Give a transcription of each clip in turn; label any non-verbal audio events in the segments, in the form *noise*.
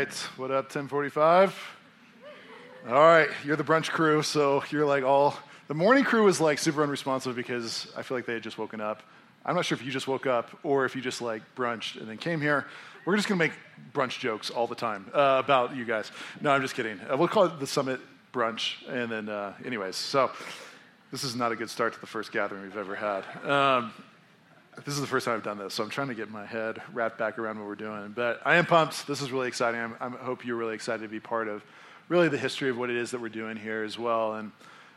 right. What up, 1045? All right, you're the brunch crew, so you're like all. The morning crew is like super unresponsive because I feel like they had just woken up. I'm not sure if you just woke up or if you just like brunched and then came here. We're just gonna make brunch jokes all the time uh, about you guys. No, I'm just kidding. Uh, we'll call it the summit brunch. And then, uh, anyways, so this is not a good start to the first gathering we've ever had. Um, this is the first time I've done this, so I'm trying to get my head wrapped back around what we're doing. But I am pumped. This is really exciting. I'm, i hope you're really excited to be part of really the history of what it is that we're doing here as well. And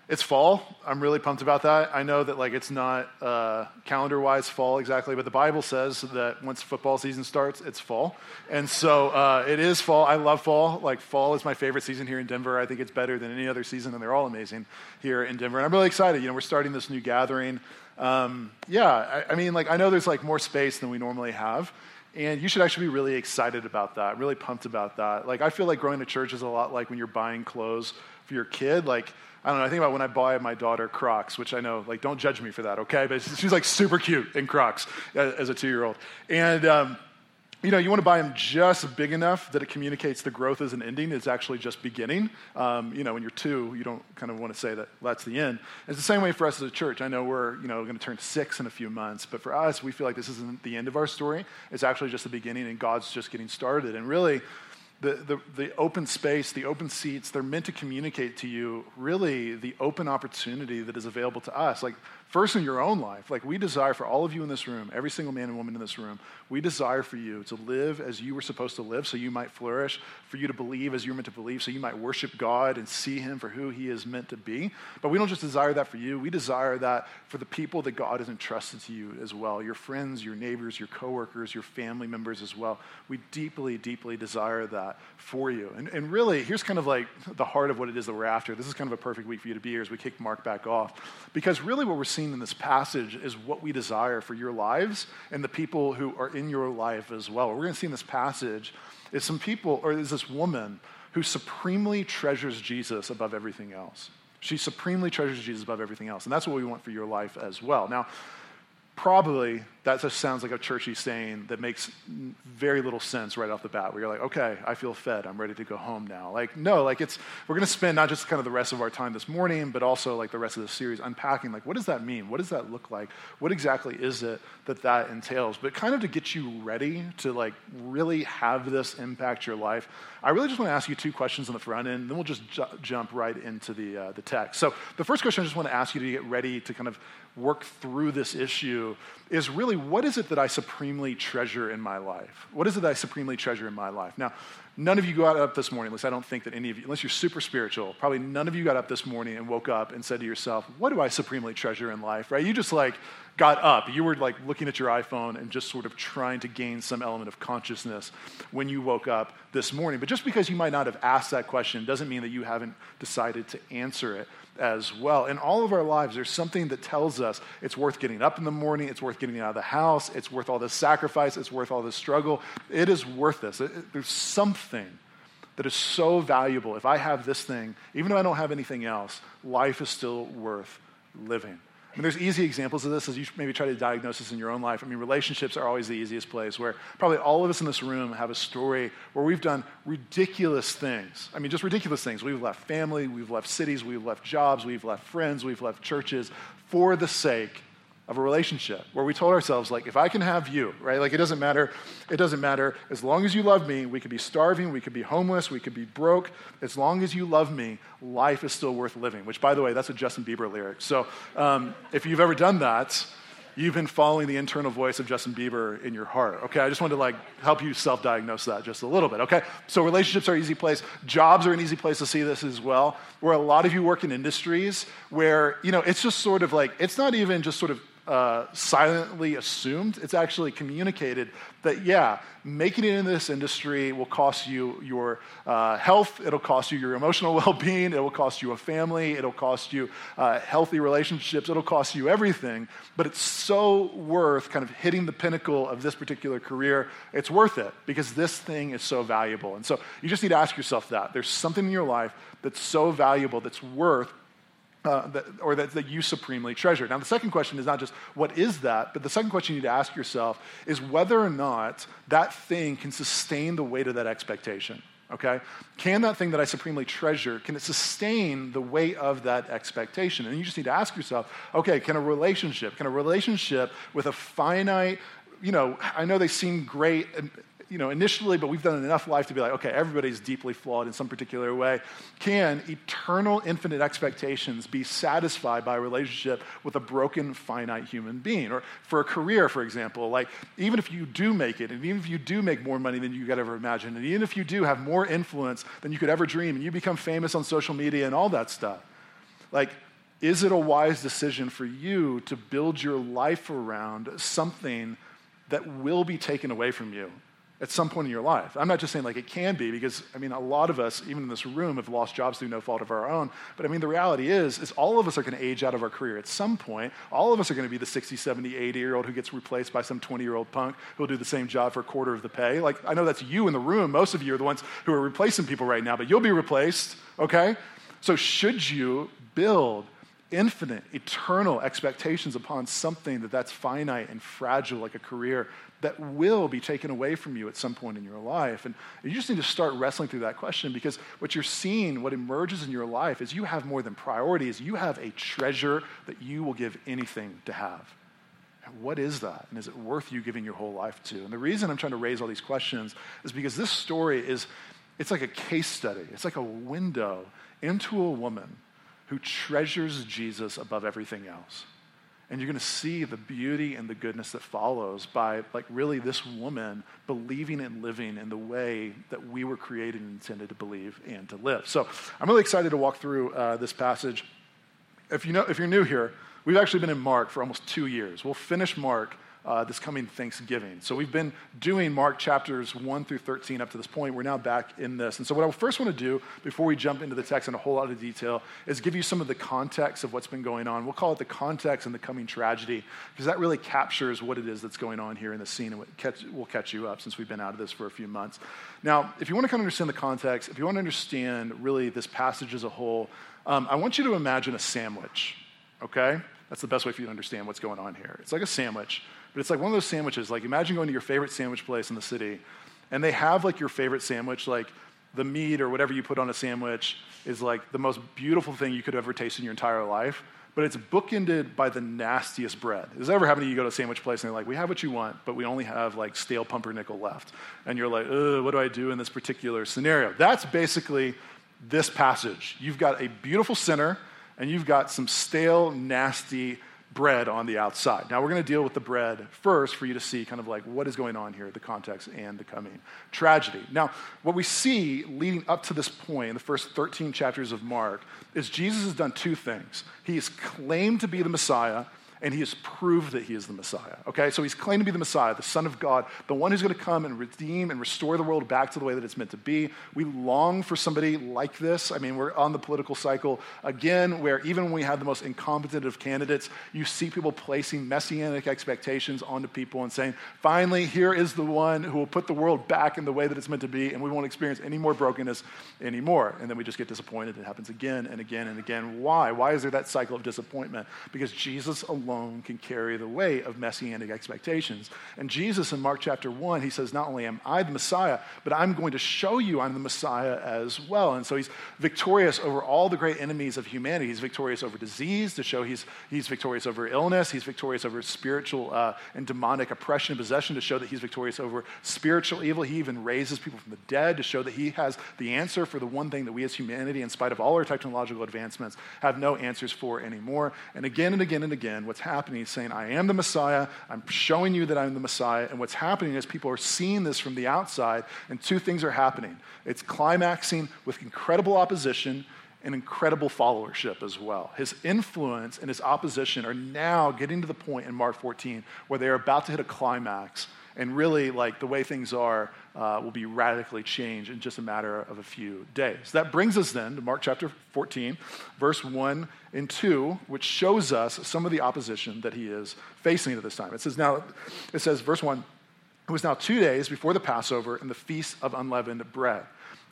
it's fall. I'm really pumped about that. I know that like it's not uh, calendar-wise fall exactly, but the Bible says that once football season starts, it's fall, and so uh, it is fall. I love fall. Like fall is my favorite season here in Denver. I think it's better than any other season, and they're all amazing here in Denver. And I'm really excited. You know, we're starting this new gathering. Um, yeah, I, I mean, like I know there's like more space than we normally have. And you should actually be really excited about that, really pumped about that. Like, I feel like growing to church is a lot like when you're buying clothes for your kid. Like, I don't know. I think about when I buy my daughter Crocs, which I know, like, don't judge me for that, okay? But she's like super cute in Crocs as a two year old. And, um, you know, you want to buy them just big enough that it communicates the growth an ending. It's actually just beginning. Um, you know, when you're two, you don't kind of want to say that that's the end. It's the same way for us as a church. I know we're, you know, going to turn six in a few months, but for us, we feel like this isn't the end of our story. It's actually just the beginning, and God's just getting started. And really, the, the, the, open space, the open seats, they're meant to communicate to you really the open opportunity that is available to us. Like, first in your own life, like we desire for all of you in this room, every single man and woman in this room, we desire for you to live as you were supposed to live so you might flourish, for you to believe as you were meant to believe so you might worship God and see Him for who He is meant to be. But we don't just desire that for you, we desire that for the people that God has entrusted to you as well your friends, your neighbors, your coworkers, your family members as well. We deeply, deeply desire that for you. And, and really, here's kind of like the heart of what it is that we're after. This is kind of a perfect week for you to be here as we kick Mark back off. Because really, what we're seeing in this passage is what we desire for your lives and the people who are in your life as well. What we're going to see in this passage is some people, or is this woman who supremely treasures Jesus above everything else. She supremely treasures Jesus above everything else. And that's what we want for your life as well. Now, probably that just sounds like a churchy saying that makes very little sense right off the bat where you're like okay i feel fed. I'm ready to go home now. Like no like it's we're going to spend not just kind of the rest of our time this morning but also like the rest of the series unpacking like what does that mean? What does that look like? What exactly is it that that entails? But kind of to get you ready to like really have this impact your life i really just want to ask you two questions on the front end then we'll just ju- jump right into the, uh, the text. So the first question i just want to ask you to get ready to kind of work through this issue is really what is it that I supremely treasure in my life? What is it that I supremely treasure in my life? Now, none of you got up this morning, least I don't think that any of you, unless you're super spiritual, probably none of you got up this morning and woke up and said to yourself, What do I supremely treasure in life? Right? You just like got up. You were like looking at your iPhone and just sort of trying to gain some element of consciousness when you woke up this morning. But just because you might not have asked that question doesn't mean that you haven't decided to answer it as well. In all of our lives, there's something that tells us it's worth getting up in the morning, it's worth getting out of the house, it's worth all the sacrifice, it's worth all the struggle. It is worth this. It, it, there's something that is so valuable. If I have this thing, even if I don't have anything else, life is still worth living. I mean, there's easy examples of this as you maybe try to diagnose this in your own life. I mean, relationships are always the easiest place where probably all of us in this room have a story where we've done ridiculous things. I mean, just ridiculous things. We've left family, we've left cities, we've left jobs, we've left friends, we've left churches for the sake of a relationship where we told ourselves like if i can have you right? Like it doesn't matter. It doesn't matter. As long as you love me we could be starving we could be homeless we could be broke. As long as you love me life is still worth living which by the way that's a justin bieber lyric. So um, if you've ever done that you've been following the internal voice of justin bieber in your heart okay? I just wanted to like help you self-diagnose that just a little bit okay? So relationships are an easy place. Jobs are an easy place to see this as well where a lot of you work in industries where you know it's just sort of like it's not even just sort of uh, silently assumed. It's actually communicated that, yeah, making it in this industry will cost you your uh, health, it'll cost you your emotional *laughs* well being, it will cost you a family, it'll cost you uh, healthy relationships, it'll cost you everything. But it's so worth kind of hitting the pinnacle of this particular career. It's worth it because this thing is so valuable. And so you just need to ask yourself that. There's something in your life that's so valuable that's worth uh, that, or that, that you supremely treasure. Now, the second question is not just what is that, but the second question you need to ask yourself is whether or not that thing can sustain the weight of that expectation. okay? Can that thing that I supremely treasure, can it sustain the weight of that expectation? And you just need to ask yourself, okay, can a relationship, can a relationship with a finite, you know, I know they seem great you know, initially, but we've done enough life to be like, okay, everybody's deeply flawed in some particular way. Can eternal, infinite expectations be satisfied by a relationship with a broken, finite human being? Or for a career, for example, like even if you do make it, and even if you do make more money than you could ever imagine, and even if you do have more influence than you could ever dream, and you become famous on social media and all that stuff, like, is it a wise decision for you to build your life around something that will be taken away from you at some point in your life. I'm not just saying like it can be because I mean a lot of us even in this room have lost jobs through no fault of our own, but I mean the reality is is all of us are going to age out of our career at some point. All of us are going to be the 60, 70, 80 year old who gets replaced by some 20 year old punk who'll do the same job for a quarter of the pay. Like I know that's you in the room. Most of you are the ones who are replacing people right now, but you'll be replaced, okay? So should you build infinite, eternal expectations upon something that that's finite and fragile like a career that will be taken away from you at some point in your life. And you just need to start wrestling through that question because what you're seeing, what emerges in your life, is you have more than priorities. You have a treasure that you will give anything to have. And what is that? And is it worth you giving your whole life to? And the reason I'm trying to raise all these questions is because this story is, it's like a case study. It's like a window into a woman who treasures Jesus above everything else. And you're going to see the beauty and the goodness that follows by, like, really this woman believing and living in the way that we were created and intended to believe and to live. So I'm really excited to walk through uh, this passage. If, you know, if you're new here, we've actually been in Mark for almost two years. We'll finish Mark uh, this coming Thanksgiving. So we've been doing Mark chapters 1 through 13 up to this point. We're now back in this. And so, what I first want to do before we jump into the text in a whole lot of detail is give you some of the context of what's been going on. We'll call it the context and the coming tragedy, because that really captures what it is that's going on here in the scene, and we'll catch you up since we've been out of this for a few months. Now, if you want to kind of understand the context, if you want to understand really this passage as a whole, um, I want you to imagine a sandwich, okay? That's the best way for you to understand what's going on here. It's like a sandwich but it's like one of those sandwiches. Like imagine going to your favorite sandwich place in the city, and they have like your favorite sandwich, like the meat or whatever you put on a sandwich is like the most beautiful thing you could ever taste in your entire life. But it's bookended by the nastiest bread. Has ever happened to you? You go to a sandwich place and they're like, "We have what you want, but we only have like stale pumpernickel left," and you're like, "What do I do in this particular scenario?" That's basically this passage. You've got a beautiful center, and you've got some stale, nasty bread on the outside. Now, we're going to deal with the bread first for you to see kind of like what is going on here, the context and the coming tragedy. Now, what we see leading up to this point in the first 13 chapters of Mark is Jesus has done two things. He has claimed to be the Messiah and he has proved that he is the Messiah. Okay, so he's claimed to be the Messiah, the Son of God, the one who's going to come and redeem and restore the world back to the way that it's meant to be. We long for somebody like this. I mean, we're on the political cycle again, where even when we have the most incompetent of candidates, you see people placing messianic expectations onto people and saying, finally, here is the one who will put the world back in the way that it's meant to be, and we won't experience any more brokenness anymore. And then we just get disappointed. It happens again and again and again. Why? Why is there that cycle of disappointment? Because Jesus alone alone can carry the weight of messianic expectations. And Jesus in Mark chapter 1, he says, Not only am I the Messiah, but I'm going to show you I'm the Messiah as well. And so he's victorious over all the great enemies of humanity. He's victorious over disease to show he's, he's victorious over illness. He's victorious over spiritual uh, and demonic oppression and possession to show that he's victorious over spiritual evil. He even raises people from the dead to show that he has the answer for the one thing that we as humanity, in spite of all our technological advancements, have no answers for anymore. And again and again and again, what's happening. He's saying, I am the Messiah. I'm showing you that I'm the Messiah. And what's happening is people are seeing this from the outside, and two things are happening. It's climaxing with incredible opposition and incredible followership as well. His influence and his opposition are now getting to the point in Mark 14 where they are about to hit a climax and really, like the way things are, uh, will be radically changed in just a matter of a few days. That brings us then to Mark chapter 14, verse 1 and 2, which shows us some of the opposition that he is facing at this time. It says, now, it says, verse 1, it was now two days before the Passover and the feast of unleavened bread.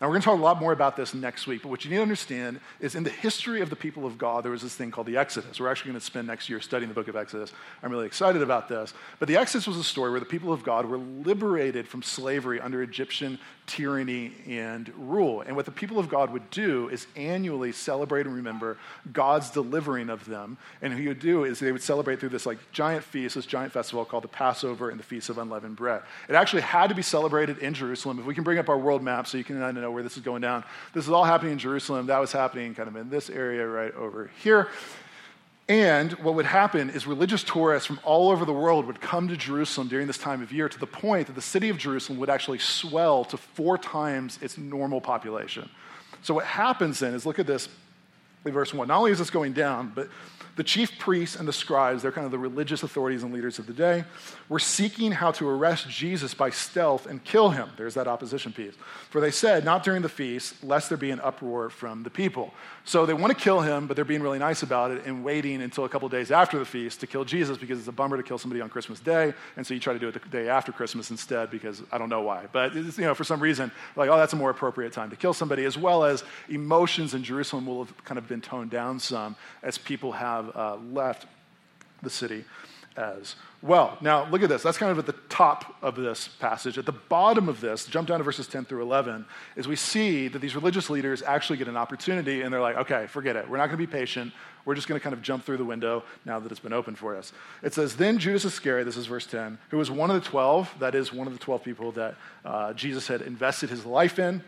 Now, we're going to talk a lot more about this next week, but what you need to understand is in the history of the people of God, there was this thing called the Exodus. We're actually going to spend next year studying the book of Exodus. I'm really excited about this. But the Exodus was a story where the people of God were liberated from slavery under Egyptian tyranny and rule. And what the people of God would do is annually celebrate and remember God's delivering of them. And what he would do is they would celebrate through this like giant feast, this giant festival called the Passover and the Feast of Unleavened Bread. It actually had to be celebrated in Jerusalem. If we can bring up our world map so you can kind of know where this is going down. This is all happening in Jerusalem. That was happening kind of in this area right over here. And what would happen is religious tourists from all over the world would come to Jerusalem during this time of year to the point that the city of Jerusalem would actually swell to four times its normal population. So what happens then is look at this, verse 1. Not only is this going down, but the chief priests and the scribes, they're kind of the religious authorities and leaders of the day, were seeking how to arrest Jesus by stealth and kill him. There's that opposition piece. For they said, not during the feast, lest there be an uproar from the people. So they want to kill him, but they're being really nice about it and waiting until a couple days after the feast to kill Jesus because it's a bummer to kill somebody on Christmas Day. And so you try to do it the day after Christmas instead because I don't know why. But you know, for some reason, like, oh, that's a more appropriate time to kill somebody, as well as emotions in Jerusalem will have kind of been toned down some as people have uh, left the city as well. Now, look at this. That's kind of at the top of this passage. At the bottom of this, jump down to verses 10 through 11, is we see that these religious leaders actually get an opportunity and they're like, okay, forget it. We're not going to be patient. We're just going to kind of jump through the window now that it's been opened for us. It says, Then Judas Iscariot, this is verse 10, who was one of the 12, that is one of the 12 people that uh, Jesus had invested his life in,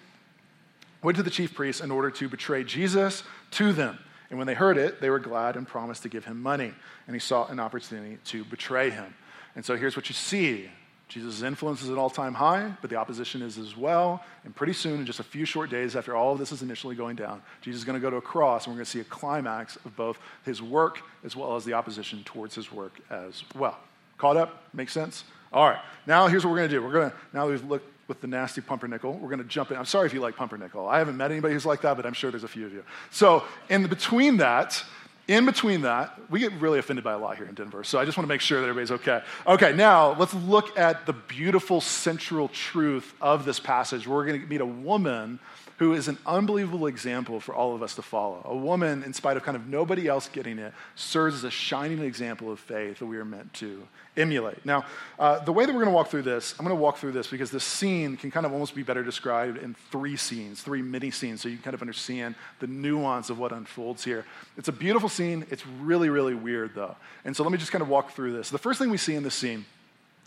went to the chief priests in order to betray Jesus to them. And when they heard it, they were glad and promised to give him money. And he sought an opportunity to betray him. And so here's what you see Jesus' influence is at all time high, but the opposition is as well. And pretty soon, in just a few short days after all of this is initially going down, Jesus is going to go to a cross, and we're going to see a climax of both his work as well as the opposition towards his work as well. Caught up? Makes sense? All right. Now, here's what we're going to do. We're going to, now we've looked with the nasty pumpernickel. We're going to jump in. I'm sorry if you like pumpernickel. I haven't met anybody who's like that, but I'm sure there's a few of you. So, in between that, in between that, we get really offended by a lot here in Denver. So I just want to make sure that everybody's okay. Okay, now let's look at the beautiful central truth of this passage. We're going to meet a woman who is an unbelievable example for all of us to follow. A woman, in spite of kind of nobody else getting it, serves as a shining example of faith that we are meant to emulate. Now, uh, the way that we're going to walk through this, I'm going to walk through this because this scene can kind of almost be better described in three scenes, three mini scenes, so you can kind of understand the nuance of what unfolds here. It's a beautiful scene. It's really, really weird, though. And so let me just kind of walk through this. The first thing we see in this scene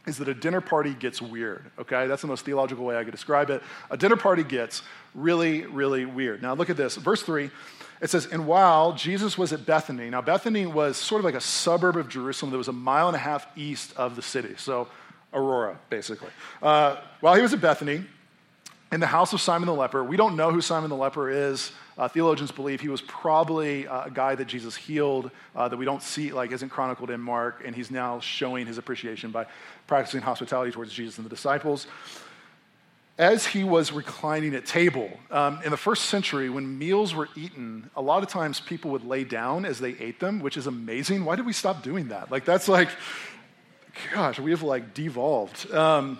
is that a dinner party gets weird, okay? That's the most theological way I could describe it. A dinner party gets really, really weird. Now, look at this. Verse 3 it says, And while Jesus was at Bethany, now Bethany was sort of like a suburb of Jerusalem that was a mile and a half east of the city. So, Aurora, basically. Uh, while he was at Bethany, in the house of Simon the leper, we don't know who Simon the leper is. Uh, theologians believe he was probably uh, a guy that Jesus healed uh, that we don't see, like, isn't chronicled in Mark, and he's now showing his appreciation by practicing hospitality towards Jesus and the disciples as he was reclining at table, um, in the first century, when meals were eaten, a lot of times people would lay down as they ate them, which is amazing. Why did we stop doing that? Like, that's like, gosh, we have like devolved. Um,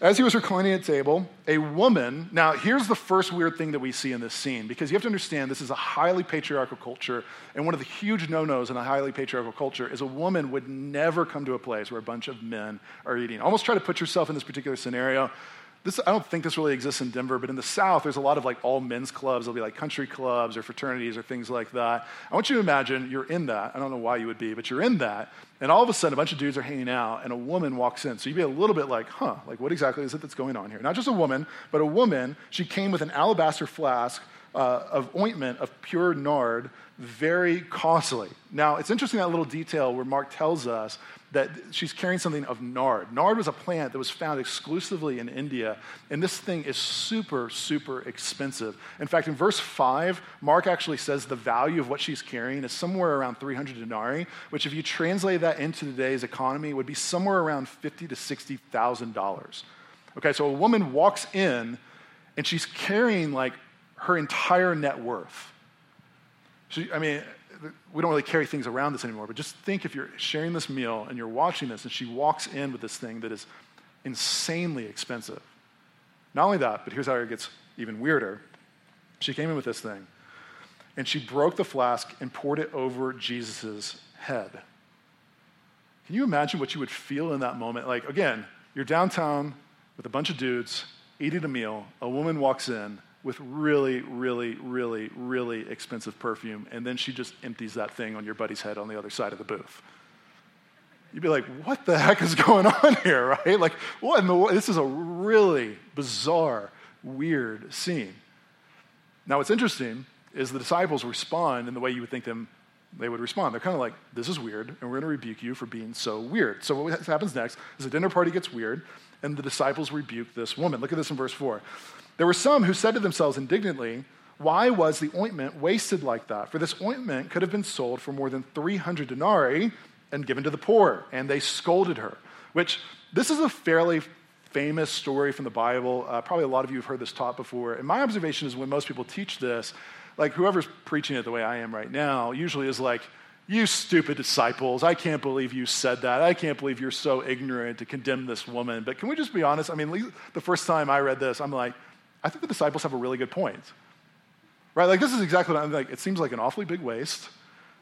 as he was reclining at table, a woman, now here's the first weird thing that we see in this scene, because you have to understand this is a highly patriarchal culture, and one of the huge no nos in a highly patriarchal culture is a woman would never come to a place where a bunch of men are eating. Almost try to put yourself in this particular scenario this, I don't think this really exists in Denver, but in the South, there's a lot of like all men's clubs. There'll be like country clubs or fraternities or things like that. I want you to imagine you're in that. I don't know why you would be, but you're in that. And all of a sudden, a bunch of dudes are hanging out, and a woman walks in. So you'd be a little bit like, huh, like what exactly is it that's going on here? Not just a woman, but a woman. She came with an alabaster flask uh, of ointment of pure nard, very costly. Now, it's interesting that little detail where Mark tells us that she's carrying something of nard. Nard was a plant that was found exclusively in India, and this thing is super, super expensive. In fact, in verse 5, Mark actually says the value of what she's carrying is somewhere around 300 denarii, which, if you translate that into today's economy, would be somewhere around 50 to $60,000. Okay, so a woman walks in and she's carrying like her entire net worth. She, I mean, we don't really carry things around this anymore, but just think if you're sharing this meal and you're watching this and she walks in with this thing that is insanely expensive. Not only that, but here's how it gets even weirder. She came in with this thing, and she broke the flask and poured it over Jesus' head. Can you imagine what you would feel in that moment? Like, again, you're downtown with a bunch of dudes eating a meal. A woman walks in with really, really, really, really expensive perfume, and then she just empties that thing on your buddy's head on the other side of the booth. You'd be like, what the heck is going on here, *laughs* right? Like, what in the? This is a really bizarre, weird scene. Now, what's interesting is the disciples respond in the way you would think them they would respond. They're kind of like, this is weird, and we're going to rebuke you for being so weird. So what happens next is the dinner party gets weird, and the disciples rebuke this woman. Look at this in verse 4. There were some who said to themselves indignantly, Why was the ointment wasted like that? For this ointment could have been sold for more than 300 denarii and given to the poor. And they scolded her, which this is a fairly famous story from the Bible. Uh, probably a lot of you have heard this taught before. And my observation is when most people teach this, like whoever's preaching it the way I am right now, usually is like, you stupid disciples, I can't believe you said that. I can't believe you're so ignorant to condemn this woman. But can we just be honest? I mean, the first time I read this, I'm like, I think the disciples have a really good point. Right? Like, this is exactly what I'm like. It seems like an awfully big waste.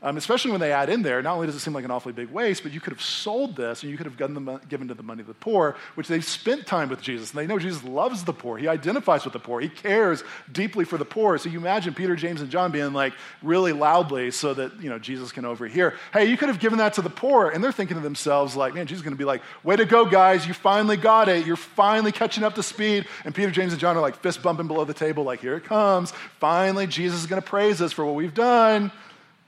Um, especially when they add in there, not only does it seem like an awfully big waste, but you could have sold this and you could have given, them, given to the money of the poor, which they spent time with Jesus. And they know Jesus loves the poor. He identifies with the poor. He cares deeply for the poor. So you imagine Peter, James, and John being like really loudly so that, you know, Jesus can overhear, hey, you could have given that to the poor. And they're thinking to themselves like, man, Jesus is going to be like, way to go, guys. You finally got it. You're finally catching up to speed. And Peter, James, and John are like fist bumping below the table like, here it comes. Finally, Jesus is going to praise us for what we've done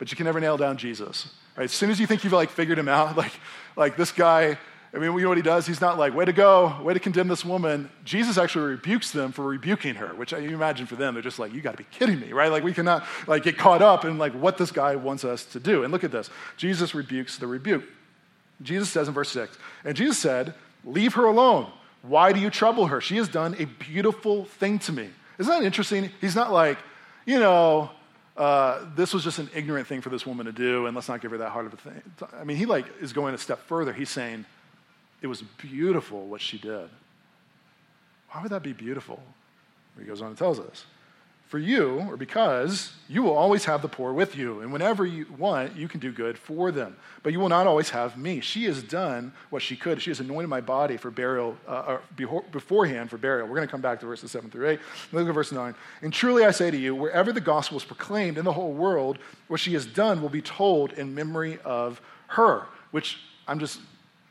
but you can never nail down Jesus. Right? As soon as you think you've like figured him out, *laughs* like, like this guy, I mean, you know what he does? He's not like, way to go, way to condemn this woman. Jesus actually rebukes them for rebuking her, which you imagine for them, they're just like, you got to be kidding me, right? Like we cannot like get caught up in like what this guy wants us to do. And look at this. Jesus rebukes the rebuke. Jesus says in verse 6, and Jesus said, leave her alone. Why do you trouble her? She has done a beautiful thing to me. Isn't that interesting? He's not like, you know, uh, this was just an ignorant thing for this woman to do, and let's not give her that hard of a thing. I mean, he like is going a step further. He's saying it was beautiful what she did. Why would that be beautiful? He goes on and tells us. For you, or because you will always have the poor with you, and whenever you want, you can do good for them. But you will not always have me. She has done what she could. She has anointed my body for burial, uh, beforehand for burial. We're going to come back to verses 7 through 8. Look at verse 9. And truly I say to you, wherever the gospel is proclaimed in the whole world, what she has done will be told in memory of her, which I'm just,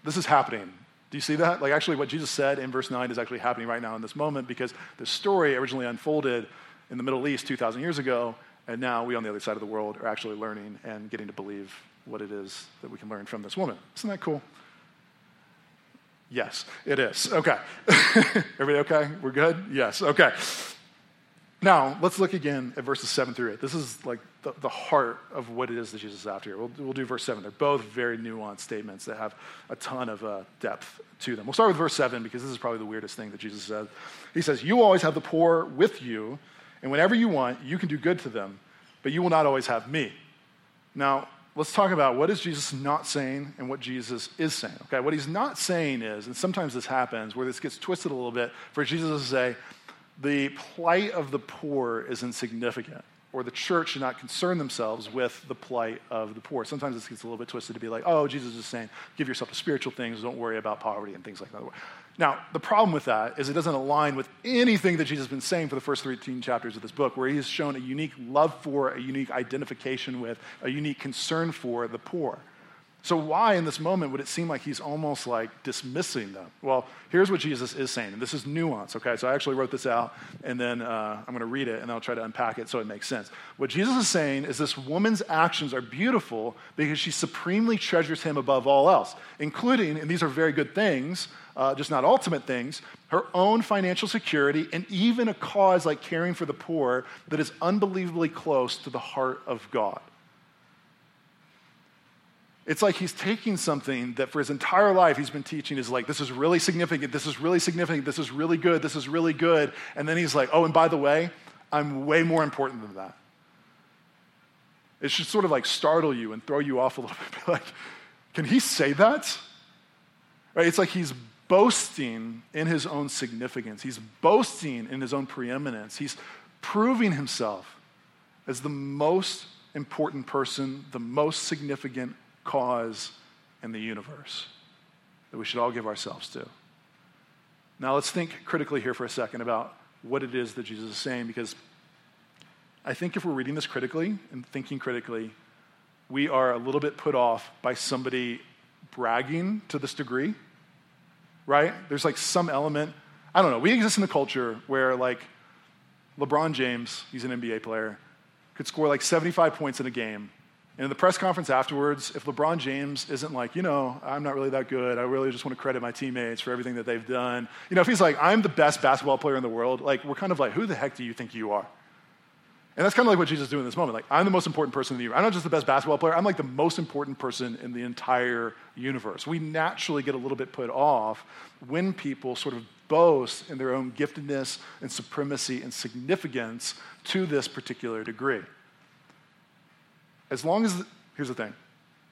this is happening. Do you see that? Like, actually, what Jesus said in verse 9 is actually happening right now in this moment because the story originally unfolded in the Middle East 2,000 years ago, and now we on the other side of the world are actually learning and getting to believe what it is that we can learn from this woman. Isn't that cool? Yes, it is. Okay. *laughs* Everybody okay? We're good? Yes, okay. Now, let's look again at verses 7 through 8. This is like the, the heart of what it is that Jesus is after here. We'll, we'll do verse 7. They're both very nuanced statements that have a ton of uh, depth to them. We'll start with verse 7 because this is probably the weirdest thing that Jesus said. He says, You always have the poor with you and whenever you want, you can do good to them, but you will not always have me. Now, let's talk about what is Jesus not saying and what Jesus is saying. Okay, what he's not saying is, and sometimes this happens where this gets twisted a little bit, for Jesus to say, the plight of the poor is insignificant, or the church should not concern themselves with the plight of the poor. Sometimes this gets a little bit twisted to be like, oh, Jesus is saying, give yourself to spiritual things, don't worry about poverty and things like that. Now, the problem with that is it doesn't align with anything that Jesus has been saying for the first 13 chapters of this book, where he has shown a unique love for, a unique identification with, a unique concern for the poor. So, why in this moment would it seem like he's almost like dismissing them? Well, here's what Jesus is saying, and this is nuance, okay? So, I actually wrote this out, and then uh, I'm going to read it, and I'll try to unpack it so it makes sense. What Jesus is saying is this woman's actions are beautiful because she supremely treasures him above all else, including, and these are very good things, uh, just not ultimate things, her own financial security, and even a cause like caring for the poor that is unbelievably close to the heart of God. It's like he's taking something that for his entire life he's been teaching is like, this is really significant, this is really significant, this is really good, this is really good. And then he's like, oh, and by the way, I'm way more important than that. It should sort of like startle you and throw you off a *laughs* little bit. like, can he say that? Right? It's like he's boasting in his own significance. He's boasting in his own preeminence. He's proving himself as the most important person, the most significant cause in the universe that we should all give ourselves to. Now, let's think critically here for a second about what it is that Jesus is saying, because I think if we're reading this critically and thinking critically, we are a little bit put off by somebody bragging to this degree, right? There's like some element, I don't know, we exist in a culture where like LeBron James, he's an NBA player, could score like 75 points in a game. And in the press conference afterwards, if LeBron James isn't like, you know, I'm not really that good, I really just want to credit my teammates for everything that they've done. You know, if he's like, I'm the best basketball player in the world, like, we're kind of like, who the heck do you think you are? And that's kind of like what Jesus is doing in this moment. Like, I'm the most important person in the universe. I'm not just the best basketball player, I'm like the most important person in the entire universe. We naturally get a little bit put off when people sort of boast in their own giftedness and supremacy and significance to this particular degree. As long as, here's the thing,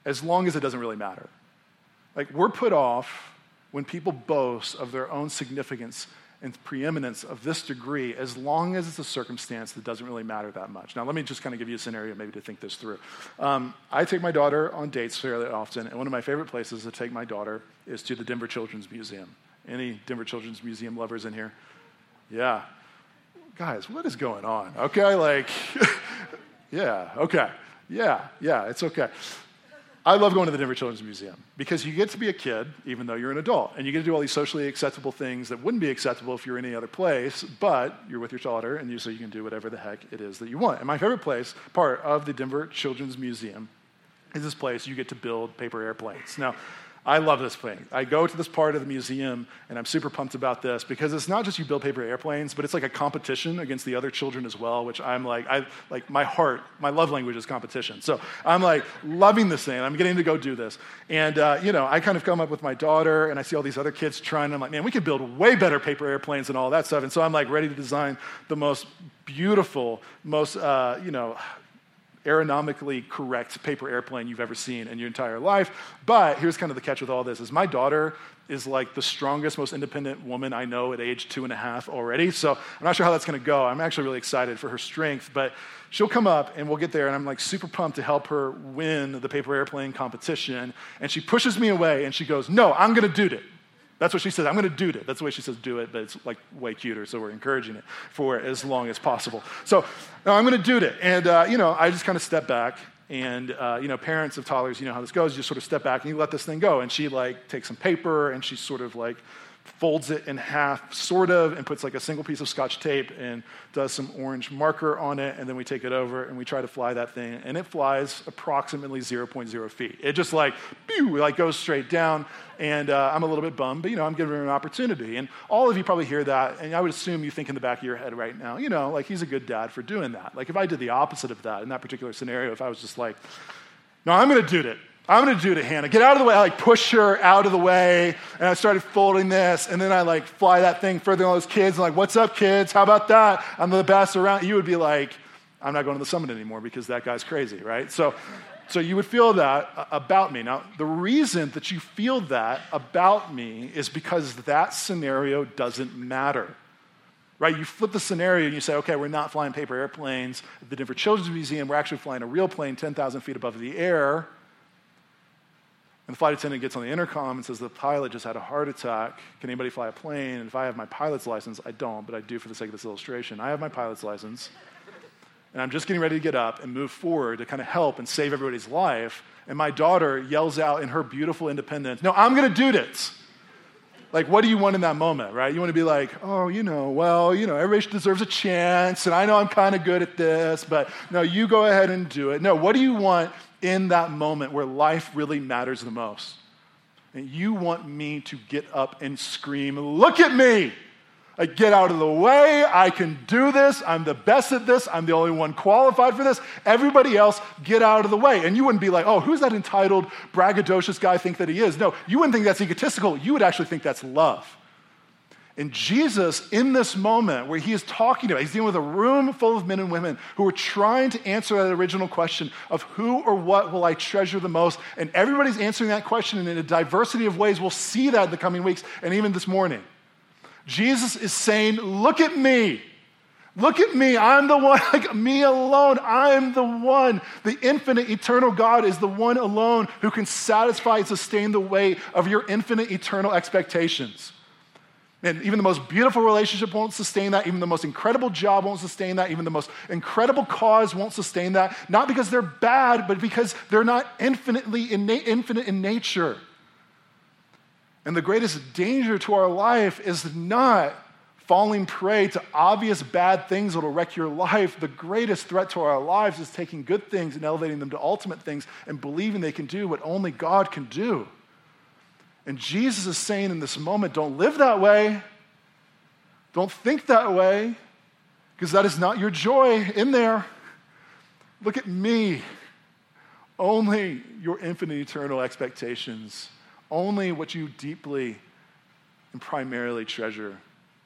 as long as it doesn't really matter. Like, we're put off when people boast of their own significance and preeminence of this degree as long as it's a circumstance that doesn't really matter that much. Now, let me just kind of give you a scenario maybe to think this through. Um, I take my daughter on dates fairly often, and one of my favorite places to take my daughter is to the Denver Children's Museum. Any Denver Children's Museum lovers in here? Yeah. Guys, what is going on? Okay, like, *laughs* yeah, okay. Yeah, yeah, it's okay. I love going to the Denver Children's Museum because you get to be a kid, even though you're an adult, and you get to do all these socially acceptable things that wouldn't be acceptable if you're in any other place, but you're with your daughter, and you, so you can do whatever the heck it is that you want. And my favorite place, part of the Denver Children's Museum, is this place you get to build paper airplanes. Now, I love this thing. I go to this part of the museum and I'm super pumped about this because it's not just you build paper airplanes, but it's like a competition against the other children as well, which I'm like, I like my heart, my love language is competition. So I'm like loving this thing. I'm getting to go do this. And, uh, you know, I kind of come up with my daughter and I see all these other kids trying. I'm like, man, we could build way better paper airplanes and all that stuff. And so I'm like ready to design the most beautiful, most, uh, you know, aeronomically correct paper airplane you've ever seen in your entire life. But here's kind of the catch with all this is my daughter is like the strongest, most independent woman I know at age two and a half already. So I'm not sure how that's going to go. I'm actually really excited for her strength, but she'll come up and we'll get there, and I'm like super pumped to help her win the paper airplane competition. And she pushes me away and she goes, No, I'm going to do it. That's what she says. I'm going to do it. That's the way she says do it, but it's like way cuter, so we're encouraging it for as long as possible. So no, I'm going to do it. And, uh, you know, I just kind of step back. And, uh, you know, parents of toddlers, you know how this goes. You just sort of step back and you let this thing go. And she, like, takes some paper and she sort of, like, folds it in half, sort of, and puts like a single piece of scotch tape and does some orange marker on it. And then we take it over and we try to fly that thing. And it flies approximately 0.0 feet. It just like, pew, like goes straight down. And uh, I'm a little bit bummed, but you know, I'm giving her an opportunity. And all of you probably hear that. And I would assume you think in the back of your head right now, you know, like he's a good dad for doing that. Like if I did the opposite of that in that particular scenario, if I was just like, no, I'm going to do it. I'm to do it, Hannah. Get out of the way. I like push her out of the way, and I started folding this, and then I like fly that thing further than all those kids. And like, what's up, kids? How about that? I'm the best around. You would be like, I'm not going to the summit anymore because that guy's crazy, right? So, so you would feel that uh, about me. Now, the reason that you feel that about me is because that scenario doesn't matter. Right? You flip the scenario and you say, okay, we're not flying paper airplanes at the Denver Children's Museum. We're actually flying a real plane 10,000 feet above the air. And the flight attendant gets on the intercom and says, The pilot just had a heart attack. Can anybody fly a plane? And if I have my pilot's license, I don't, but I do for the sake of this illustration. I have my pilot's license, and I'm just getting ready to get up and move forward to kind of help and save everybody's life. And my daughter yells out in her beautiful independence, No, I'm going to do this. Like, what do you want in that moment, right? You want to be like, oh, you know, well, you know, everybody deserves a chance, and I know I'm kind of good at this, but no, you go ahead and do it. No, what do you want in that moment where life really matters the most. And you want me to get up and scream, Look at me! I get out of the way. I can do this. I'm the best at this. I'm the only one qualified for this. Everybody else, get out of the way. And you wouldn't be like, oh, who's that entitled, braggadocious guy think that he is? No, you wouldn't think that's egotistical. You would actually think that's love. And Jesus, in this moment where he is talking about, he's dealing with a room full of men and women who are trying to answer that original question of who or what will I treasure the most? And everybody's answering that question and in a diversity of ways. We'll see that in the coming weeks and even this morning. Jesus is saying, Look at me. Look at me. I'm the one, *laughs* like me alone. I'm the one. The infinite, eternal God is the one alone who can satisfy and sustain the weight of your infinite, eternal expectations. And even the most beautiful relationship won't sustain that. Even the most incredible job won't sustain that. Even the most incredible cause won't sustain that. Not because they're bad, but because they're not infinitely infinite in nature. And the greatest danger to our life is not falling prey to obvious bad things that will wreck your life. The greatest threat to our lives is taking good things and elevating them to ultimate things and believing they can do what only God can do. And Jesus is saying in this moment, don't live that way. Don't think that way, because that is not your joy in there. Look at me. Only your infinite eternal expectations, only what you deeply and primarily treasure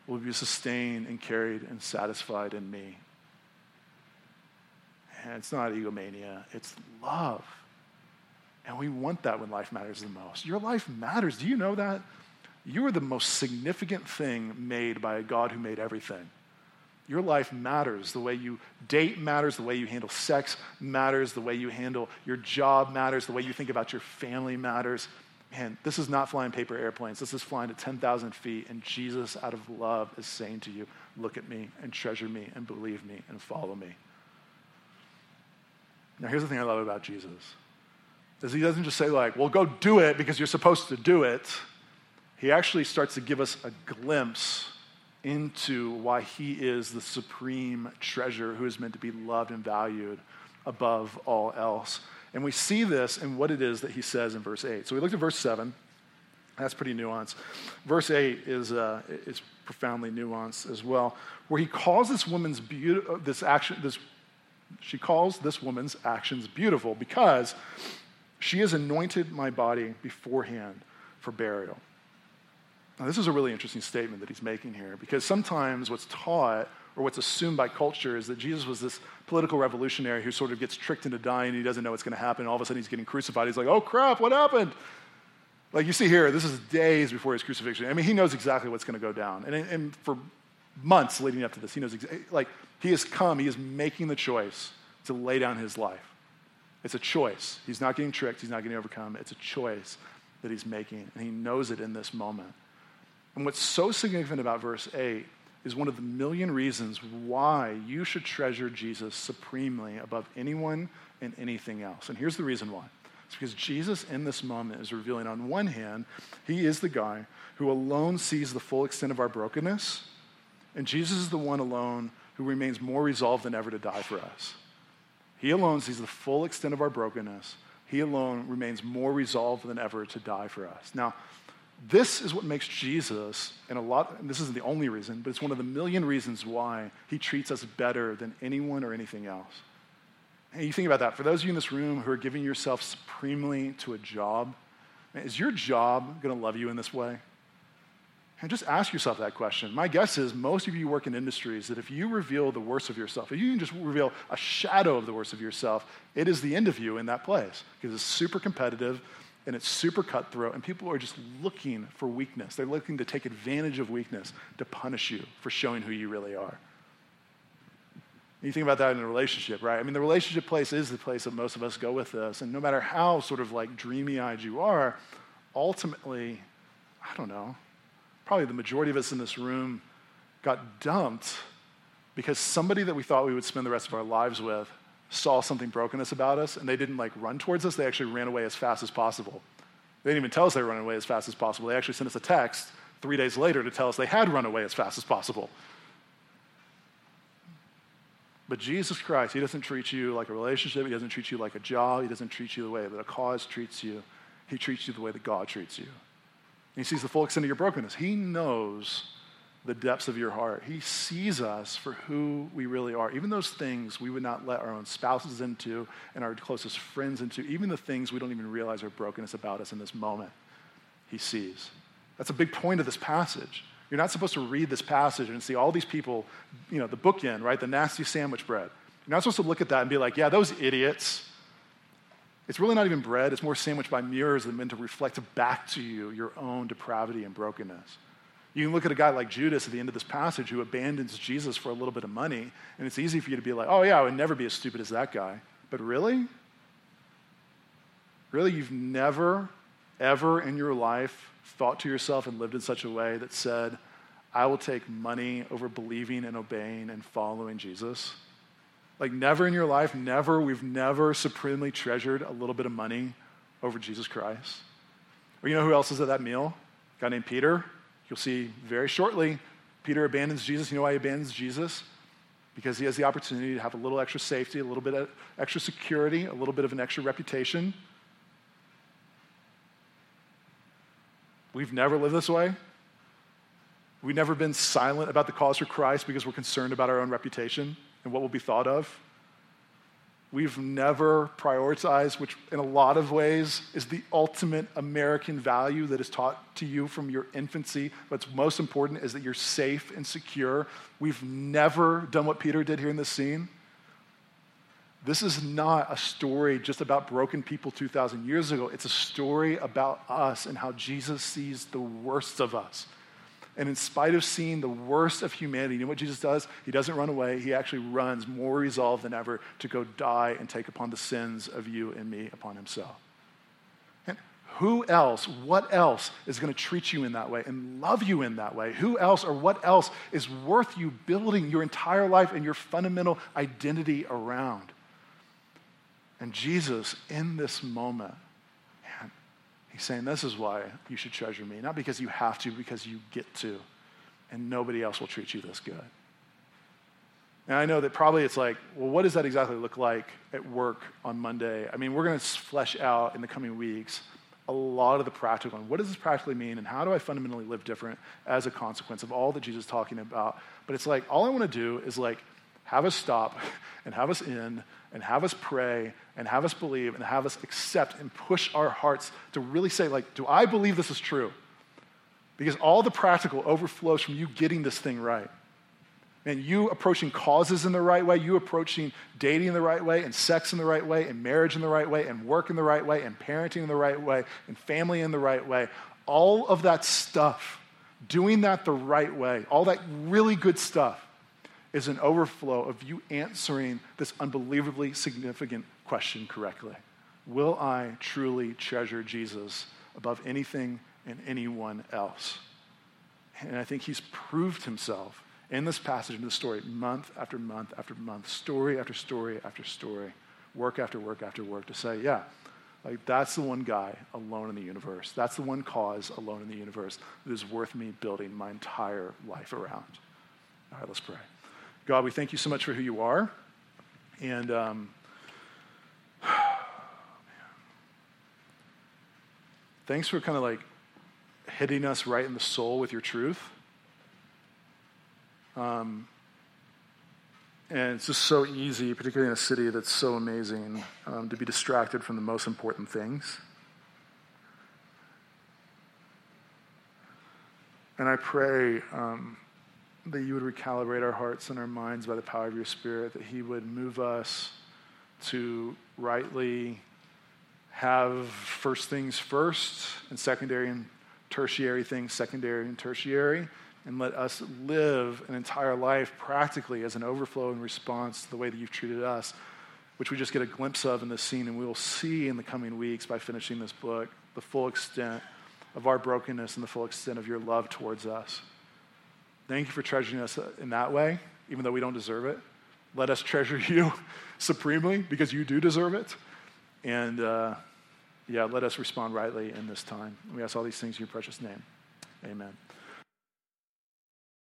will be sustained and carried and satisfied in me. And it's not egomania, it's love. And we want that when life matters the most. Your life matters. Do you know that? You are the most significant thing made by a God who made everything. Your life matters. The way you date matters. The way you handle sex matters. The way you handle your job matters. The way you think about your family matters. Man, this is not flying paper airplanes. This is flying at 10,000 feet. And Jesus, out of love, is saying to you, Look at me and treasure me and believe me and follow me. Now, here's the thing I love about Jesus is he doesn't just say, like, well, go do it because you're supposed to do it. He actually starts to give us a glimpse into why he is the supreme treasure who is meant to be loved and valued above all else. And we see this in what it is that he says in verse 8. So we looked at verse 7. That's pretty nuanced. Verse 8 is, uh, is profoundly nuanced as well, where he calls this woman's beauty, this action, this, she calls this woman's actions beautiful because she has anointed my body beforehand for burial. Now, this is a really interesting statement that he's making here because sometimes what's taught or what's assumed by culture is that Jesus was this political revolutionary who sort of gets tricked into dying and he doesn't know what's going to happen. All of a sudden he's getting crucified. He's like, oh crap, what happened? Like you see here, this is days before his crucifixion. I mean, he knows exactly what's going to go down. And, and for months leading up to this, he knows like, he has come, he is making the choice to lay down his life. It's a choice. He's not getting tricked, he's not getting overcome. It's a choice that he's making, and he knows it in this moment. And what's so significant about verse 8 is one of the million reasons why you should treasure Jesus supremely above anyone and anything else. And here's the reason why. It's because Jesus in this moment is revealing, on one hand, he is the guy who alone sees the full extent of our brokenness, and Jesus is the one alone who remains more resolved than ever to die for us. He alone sees the full extent of our brokenness. He alone remains more resolved than ever to die for us. Now, this is what makes Jesus, and a lot, and this isn't the only reason, but it's one of the million reasons why he treats us better than anyone or anything else. And you think about that. For those of you in this room who are giving yourself supremely to a job, is your job going to love you in this way? And just ask yourself that question. My guess is most of you work in industries that if you reveal the worst of yourself, if you can just reveal a shadow of the worst of yourself, it is the end of you in that place because it's super competitive and it's super cutthroat, and people are just looking for weakness. They're looking to take advantage of weakness to punish you for showing who you really are. You think about that in a relationship, right? I mean, the relationship place is the place that most of us go with this, and no matter how sort of like dreamy eyed you are, ultimately, I don't know, probably the majority of us in this room got dumped because somebody that we thought we would spend the rest of our lives with saw something brokenness about us and they didn't like run towards us, they actually ran away as fast as possible. They didn't even tell us they were running away as fast as possible. They actually sent us a text three days later to tell us they had run away as fast as possible. But Jesus Christ, He doesn't treat you like a relationship. He doesn't treat you like a job. He doesn't treat you the way that a cause treats you. He treats you the way that God treats you. He sees the full extent of your brokenness. He knows the depths of your heart. He sees us for who we really are. Even those things we would not let our own spouses into and our closest friends into, even the things we don't even realize are brokenness about us in this moment, He sees. That's a big point of this passage. You're not supposed to read this passage and see all these people, you know, the bookend, right? The nasty sandwich bread. You're not supposed to look at that and be like, yeah, those idiots. It's really not even bread, it's more sandwiched by mirrors that meant to reflect back to you your own depravity and brokenness. You can look at a guy like Judas at the end of this passage who abandons Jesus for a little bit of money, and it's easy for you to be like, oh, yeah, I would never be as stupid as that guy. But really? Really, you've never, ever in your life thought to yourself and lived in such a way that said, I will take money over believing and obeying and following Jesus? Like, never in your life, never, we've never supremely treasured a little bit of money over Jesus Christ. Or you know who else is at that meal? A guy named Peter. You'll see very shortly, Peter abandons Jesus. You know why he abandons Jesus? Because he has the opportunity to have a little extra safety, a little bit of extra security, a little bit of an extra reputation. We've never lived this way. We've never been silent about the cause for Christ because we're concerned about our own reputation and what will be thought of. We've never prioritized, which in a lot of ways is the ultimate American value that is taught to you from your infancy. What's most important is that you're safe and secure. We've never done what Peter did here in this scene. This is not a story just about broken people 2,000 years ago. It's a story about us and how Jesus sees the worst of us. And in spite of seeing the worst of humanity, you know what Jesus does? He doesn't run away. He actually runs more resolved than ever to go die and take upon the sins of you and me upon himself. And who else, what else is going to treat you in that way and love you in that way? Who else or what else is worth you building your entire life and your fundamental identity around? And Jesus, in this moment, saying, This is why you should treasure me. Not because you have to, because you get to. And nobody else will treat you this good. And I know that probably it's like, well, what does that exactly look like at work on Monday? I mean, we're going to flesh out in the coming weeks a lot of the practical and what does this practically mean and how do I fundamentally live different as a consequence of all that Jesus is talking about. But it's like, all I want to do is like have us stop *laughs* and have us in and have us pray and have us believe and have us accept and push our hearts to really say, like, do I believe this is true? Because all the practical overflows from you getting this thing right. And you approaching causes in the right way, you approaching dating in the right way, and sex in the right way, and marriage in the right way, and work in the right way, and parenting in the right way, and family in the right way. All of that stuff, doing that the right way, all that really good stuff, is an overflow of you answering this unbelievably significant question correctly. Will I truly treasure Jesus above anything and anyone else? And I think he's proved himself in this passage, in this story, month after month after month, story after story after story, work after work after work, to say, yeah, like that's the one guy alone in the universe. That's the one cause alone in the universe that is worth me building my entire life around. All right, let's pray. God, we thank you so much for who you are. And um, *sighs* thanks for kind of like hitting us right in the soul with your truth. Um, and it's just so easy, particularly in a city that's so amazing, um, to be distracted from the most important things. And I pray um, that you would recalibrate our hearts and our minds by the power of your Spirit, that He would move us to rightly have first things first and secondary and tertiary things secondary and tertiary, and let us live an entire life practically as an overflow in response to the way that you've treated us, which we just get a glimpse of in this scene, and we will see in the coming weeks by finishing this book the full extent of our brokenness and the full extent of your love towards us. Thank you for treasuring us in that way, even though we don't deserve it. Let us treasure *laughs* you supremely because you do deserve it. And uh, yeah, let us respond rightly in this time. We ask all these things in your precious name. Amen.